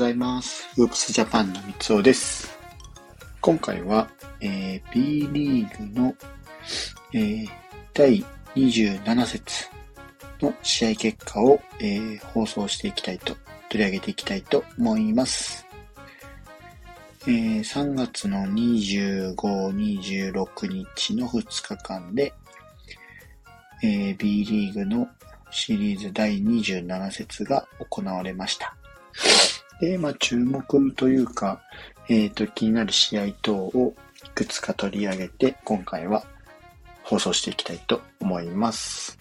ざいます。ウープスジャパンの三つおです。今回は、えー B リーグの、えー第27節の試合結果を、えー放送していきたいと、取り上げていきたいと思います。えー3月の25、26日の2日間で、えー B リーグのシリーズ第27節が行われました。で、まあ、注目というか、えっ、と、気になる試合等をいくつか取り上げて、今回は放送していきたいと思います。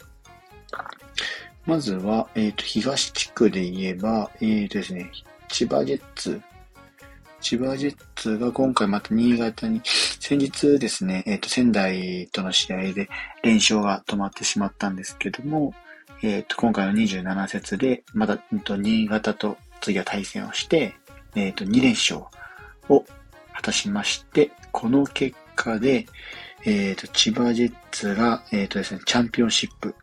まずは、えっ、と、東地区で言えば、えっ、とですね、千葉ジェッツ。千葉ジェッツが今回また新潟に、先日ですね、えっ、と、仙台との試合で連勝が止まってしまったんですけども、えっ、と、今回の27節で、また、うんと、新潟と次は対戦をして、えっ、と、2連勝を果たしまして、この結果で、えっ、と、千葉ジェッツが、えっ、とですね、チャンピオンシップ、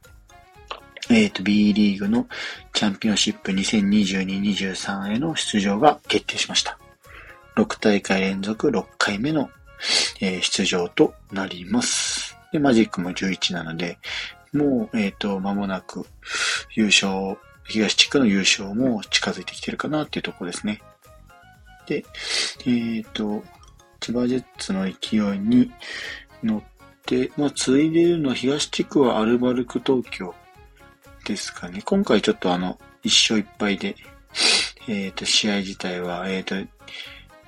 えっ、と、B リーグのチャンピオンシップ2022-23への出場が決定しました。6大会連続6回目の、え出場となります。で、マジックも11なので、もう、えっ、と、間もなく優勝、東地区の優勝も近づいてきてるかなっていうところですね。で、えっ、と、千葉ジェッツの勢いに乗って、まあ、ついでるのは東地区はアルバルク東京ですかね。今回ちょっとあの、一勝一敗で、えっ、と、試合自体は、えっ、と、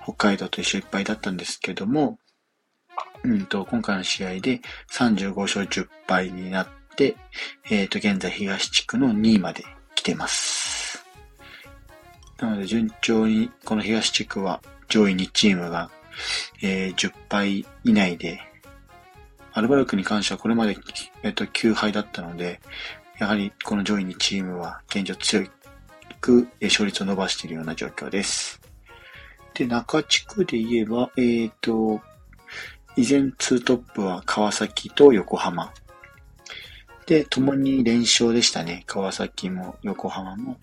北海道と一勝一敗だったんですけども、うんと、今回の試合で35勝10敗になって、えっ、と、現在東地区の2位までてます。なので、順調に、この東地区は上位2チームが、えー10敗以内で、アルバルクに関してはこれまで、えっ、と、9敗だったので、やはりこの上位2チームは現状強く勝率を伸ばしているような状況です。で、中地区で言えば、えっ、と、依然2トップは川崎と横浜。で、共に連勝でしたね。川崎も横浜も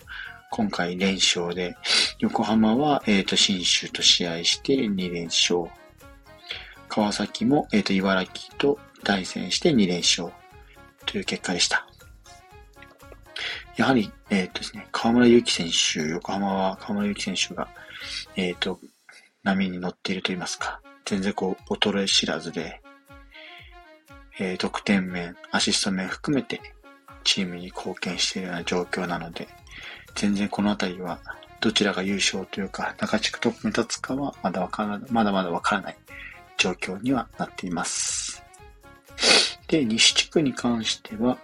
今回連勝で、横浜は、えっ、と、新州と試合して2連勝。川崎も、えっ、と、茨城と対戦して2連勝という結果でした。やはり、えっ、とですね、河村勇輝選手、横浜は河村勇輝選手が、えっ、と、波に乗っていると言いますか、全然こう、衰え知らずで、え得点面、アシスト面含めて、チームに貢献しているような状況なので、全然このあたりは、どちらが優勝というか、中地区トップに立つかは、まだわからない、まだまだわからない状況にはなっています。で、西地区に関しては、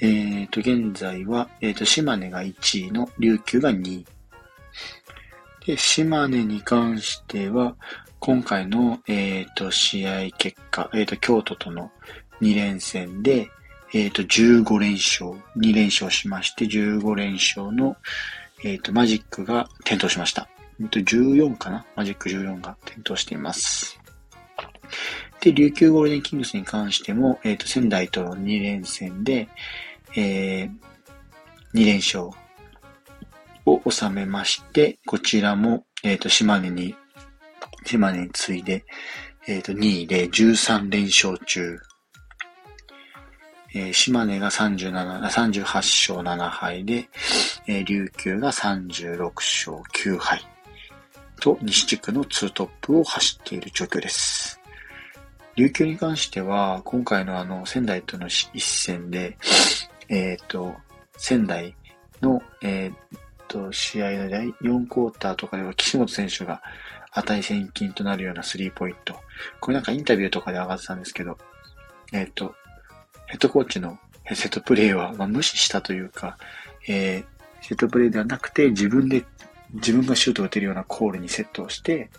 えっ、と、現在は、えっ、と、島根が1位の琉球が2位。で、島根に関しては、今回の、えっ、と、試合結果、えっ、と、京都との2連戦で、えっ、と、15連勝、2連勝しまして、15連勝の、えっ、と、マジックが点灯しました。えっと、14かな？マジック14が点灯しています。で、琉球ゴールデンキングスに関しても、えっ、と、仙台との2連戦で、えー、2連勝を収めまして、こちらも、えっ、と、島根に、島根に次いで、えっ、と、2位で13連勝中。えー島根が37、38勝7敗で、えー琉球が36勝9敗と西地区の2トップを走っている状況です。琉球に関しては、今回のあの、仙台との一戦で、えっ、と、仙台の、えっ、と、試合の第4クォーターとかでは、岸本選手が値千金となるようなスリーポイント。これなんかインタビューとかで上がってたんですけど、えっ、と、ヘッドコーチのセットプレーは、まあ、無視したというか、えーセットプレーではなくて、自分で、自分がシュートを打てるようなコールにセットをして、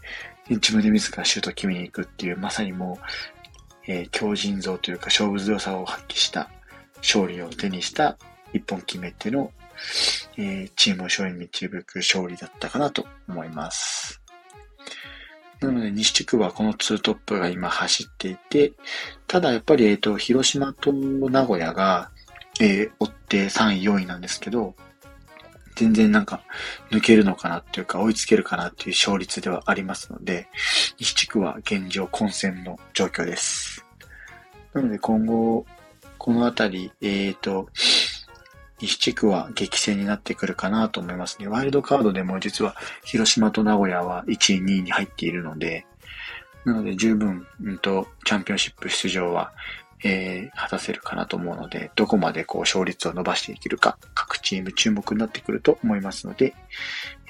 自分で自らシュートを決めに行くっていう、まさにもう、えー強靭像というか勝負強さを発揮した勝利を手にした一本決めての、えーチームを勝利に導く勝利だったかなと思います。なので、西地区はこの2トップが今走っていて、ただやっぱり、えっ、と、広島と名古屋が、えー追って3位、4位なんですけど、全然なんか抜けるのかなっていうか追いつけるかなっていう勝率ではありますので、西地区は現状混戦の状況です。なので今後、このあたり、えーと、西地区は激戦になってくるかなと思いますね。ワイルドカードでも実は広島と名古屋は1位、2位に入っているので、なので十分、うんと、チャンピオンシップ出場はえー、果たせるかなと思うので、どこまでこう勝率を伸ばしていけるか、各チーム注目になってくると思いますので、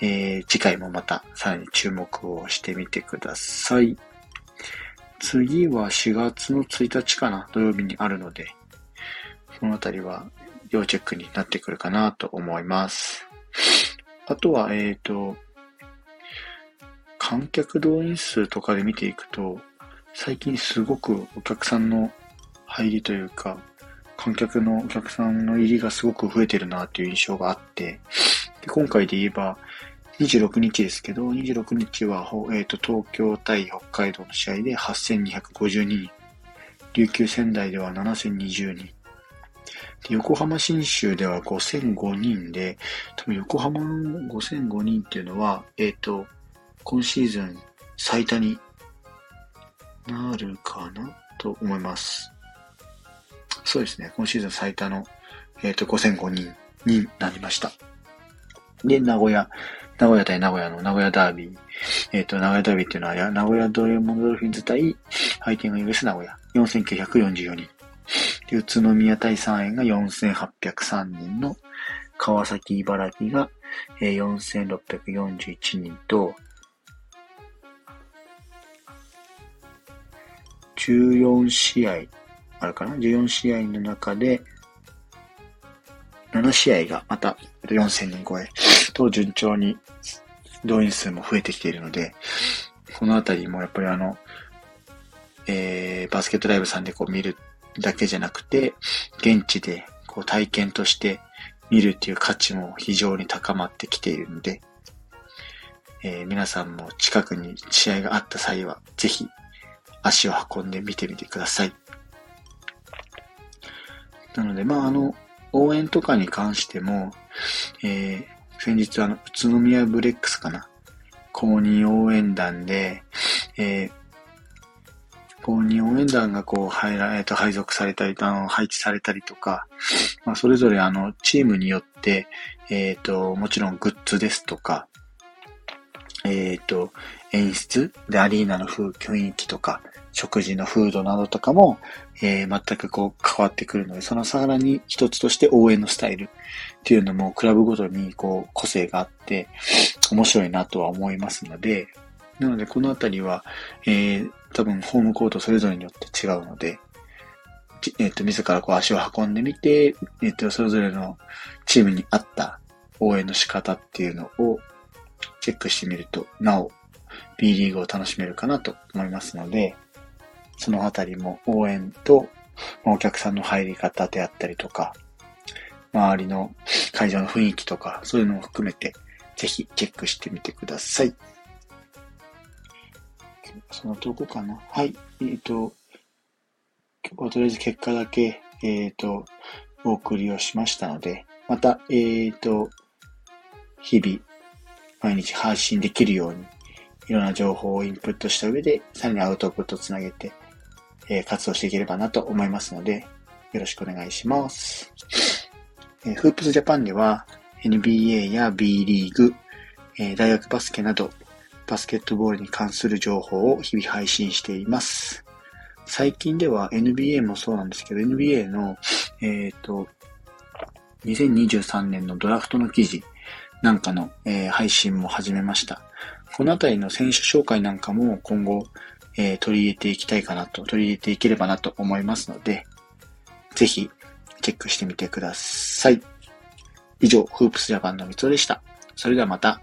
えー、次回もまたさらに注目をしてみてください。次は4月の1日かな、土曜日にあるので、そのあたりは要チェックになってくるかなと思います。あとは、えっ、ー、と、観客動員数とかで見ていくと、最近すごくお客さんの入りというか、観客のお客さんの入りがすごく増えてるなっていう印象があって、で今回で言えば、26日ですけど、26日は、えーと、東京対北海道の試合で8252人、琉球仙台では7020人、横浜新州では5005人で、多分横浜の5005人っていうのは、えっ、ー、と、今シーズン最多になるかなと思います。そうですね、今シーズン最多の、えっ、ー、と、5005人になりました。で、名古屋、名古屋対名古屋の名古屋ダービー。えっ、ー、と、名古屋ダービーっていうのは、名古屋ドレモンドルフィンズ対ハイティングイグス名古屋。4944人。宇都宮対3円が4803人の、川崎茨城が、4641人と、14試合あるかな ?14 試合の中で、7試合がまた4000人超えと順調に動員数も増えてきているので、このあたりもやっぱりあの、えー、バスケットライブさんでこう見るだけじゃなくて、現地でこう体験として見るっていう価値も非常に高まってきているので、えー、皆さんも近くに試合があった際は、ぜひ足を運んで見てみてください。なので、まあ、あの、応援とかに関しても、えー、先日あの、宇都宮ブレックスかな。公認応援団で、えー、公認応援団がこう、入ら、えっ、と、配属されたり、あの、配置されたりとか、まあ、それぞれあの、チームによって、えっ、ー、と、もちろんグッズですとか、えっ、ー、と、演出でアリーナの雰囲気とか、食事のフードなどとかも、えー、全くこう変わってくるので、そのさらに一つとして応援のスタイルっていうのもクラブごとにこう個性があって面白いなとは思いますので、なのでこのあたりは、えー、多分ホームコートそれぞれによって違うので、えっ、ー、と、自らこう足を運んでみて、えっ、ー、と、それぞれのチームに合った応援の仕方っていうのをチェックしてみると、なお B リーグを楽しめるかなと思いますので、そのあたりも応援と、お客さんの入り方であったりとか、周りの会場の雰囲気とか、そういうのも含めて、ぜひチェックしてみてください。そのとこかな。はい。えっ、ー、と、今日はとりあえず結果だけ、えっ、ー、と、お送りをしましたので、また、えっ、ー、と、日々、毎日配信できるように、いろんな情報をインプットした上で、さらにアウトプットをつなげて、え、活動していければなと思いますので、よろしくお願いします。えー、フープスジャパンでは NBA や B リーグ、え、大学バスケなど、バスケットボールに関する情報を日々配信しています。最近では NBA もそうなんですけど、NBA の、えっ、ー、と、2023年のドラフトの記事なんかの、えー、配信も始めました。このあたりの選手紹介なんかも今後、えー、取り入れていきたいかなと、取り入れていければなと思いますので、ぜひチェックしてみてください。以上、フープスジャパンのみつおでした。それではまた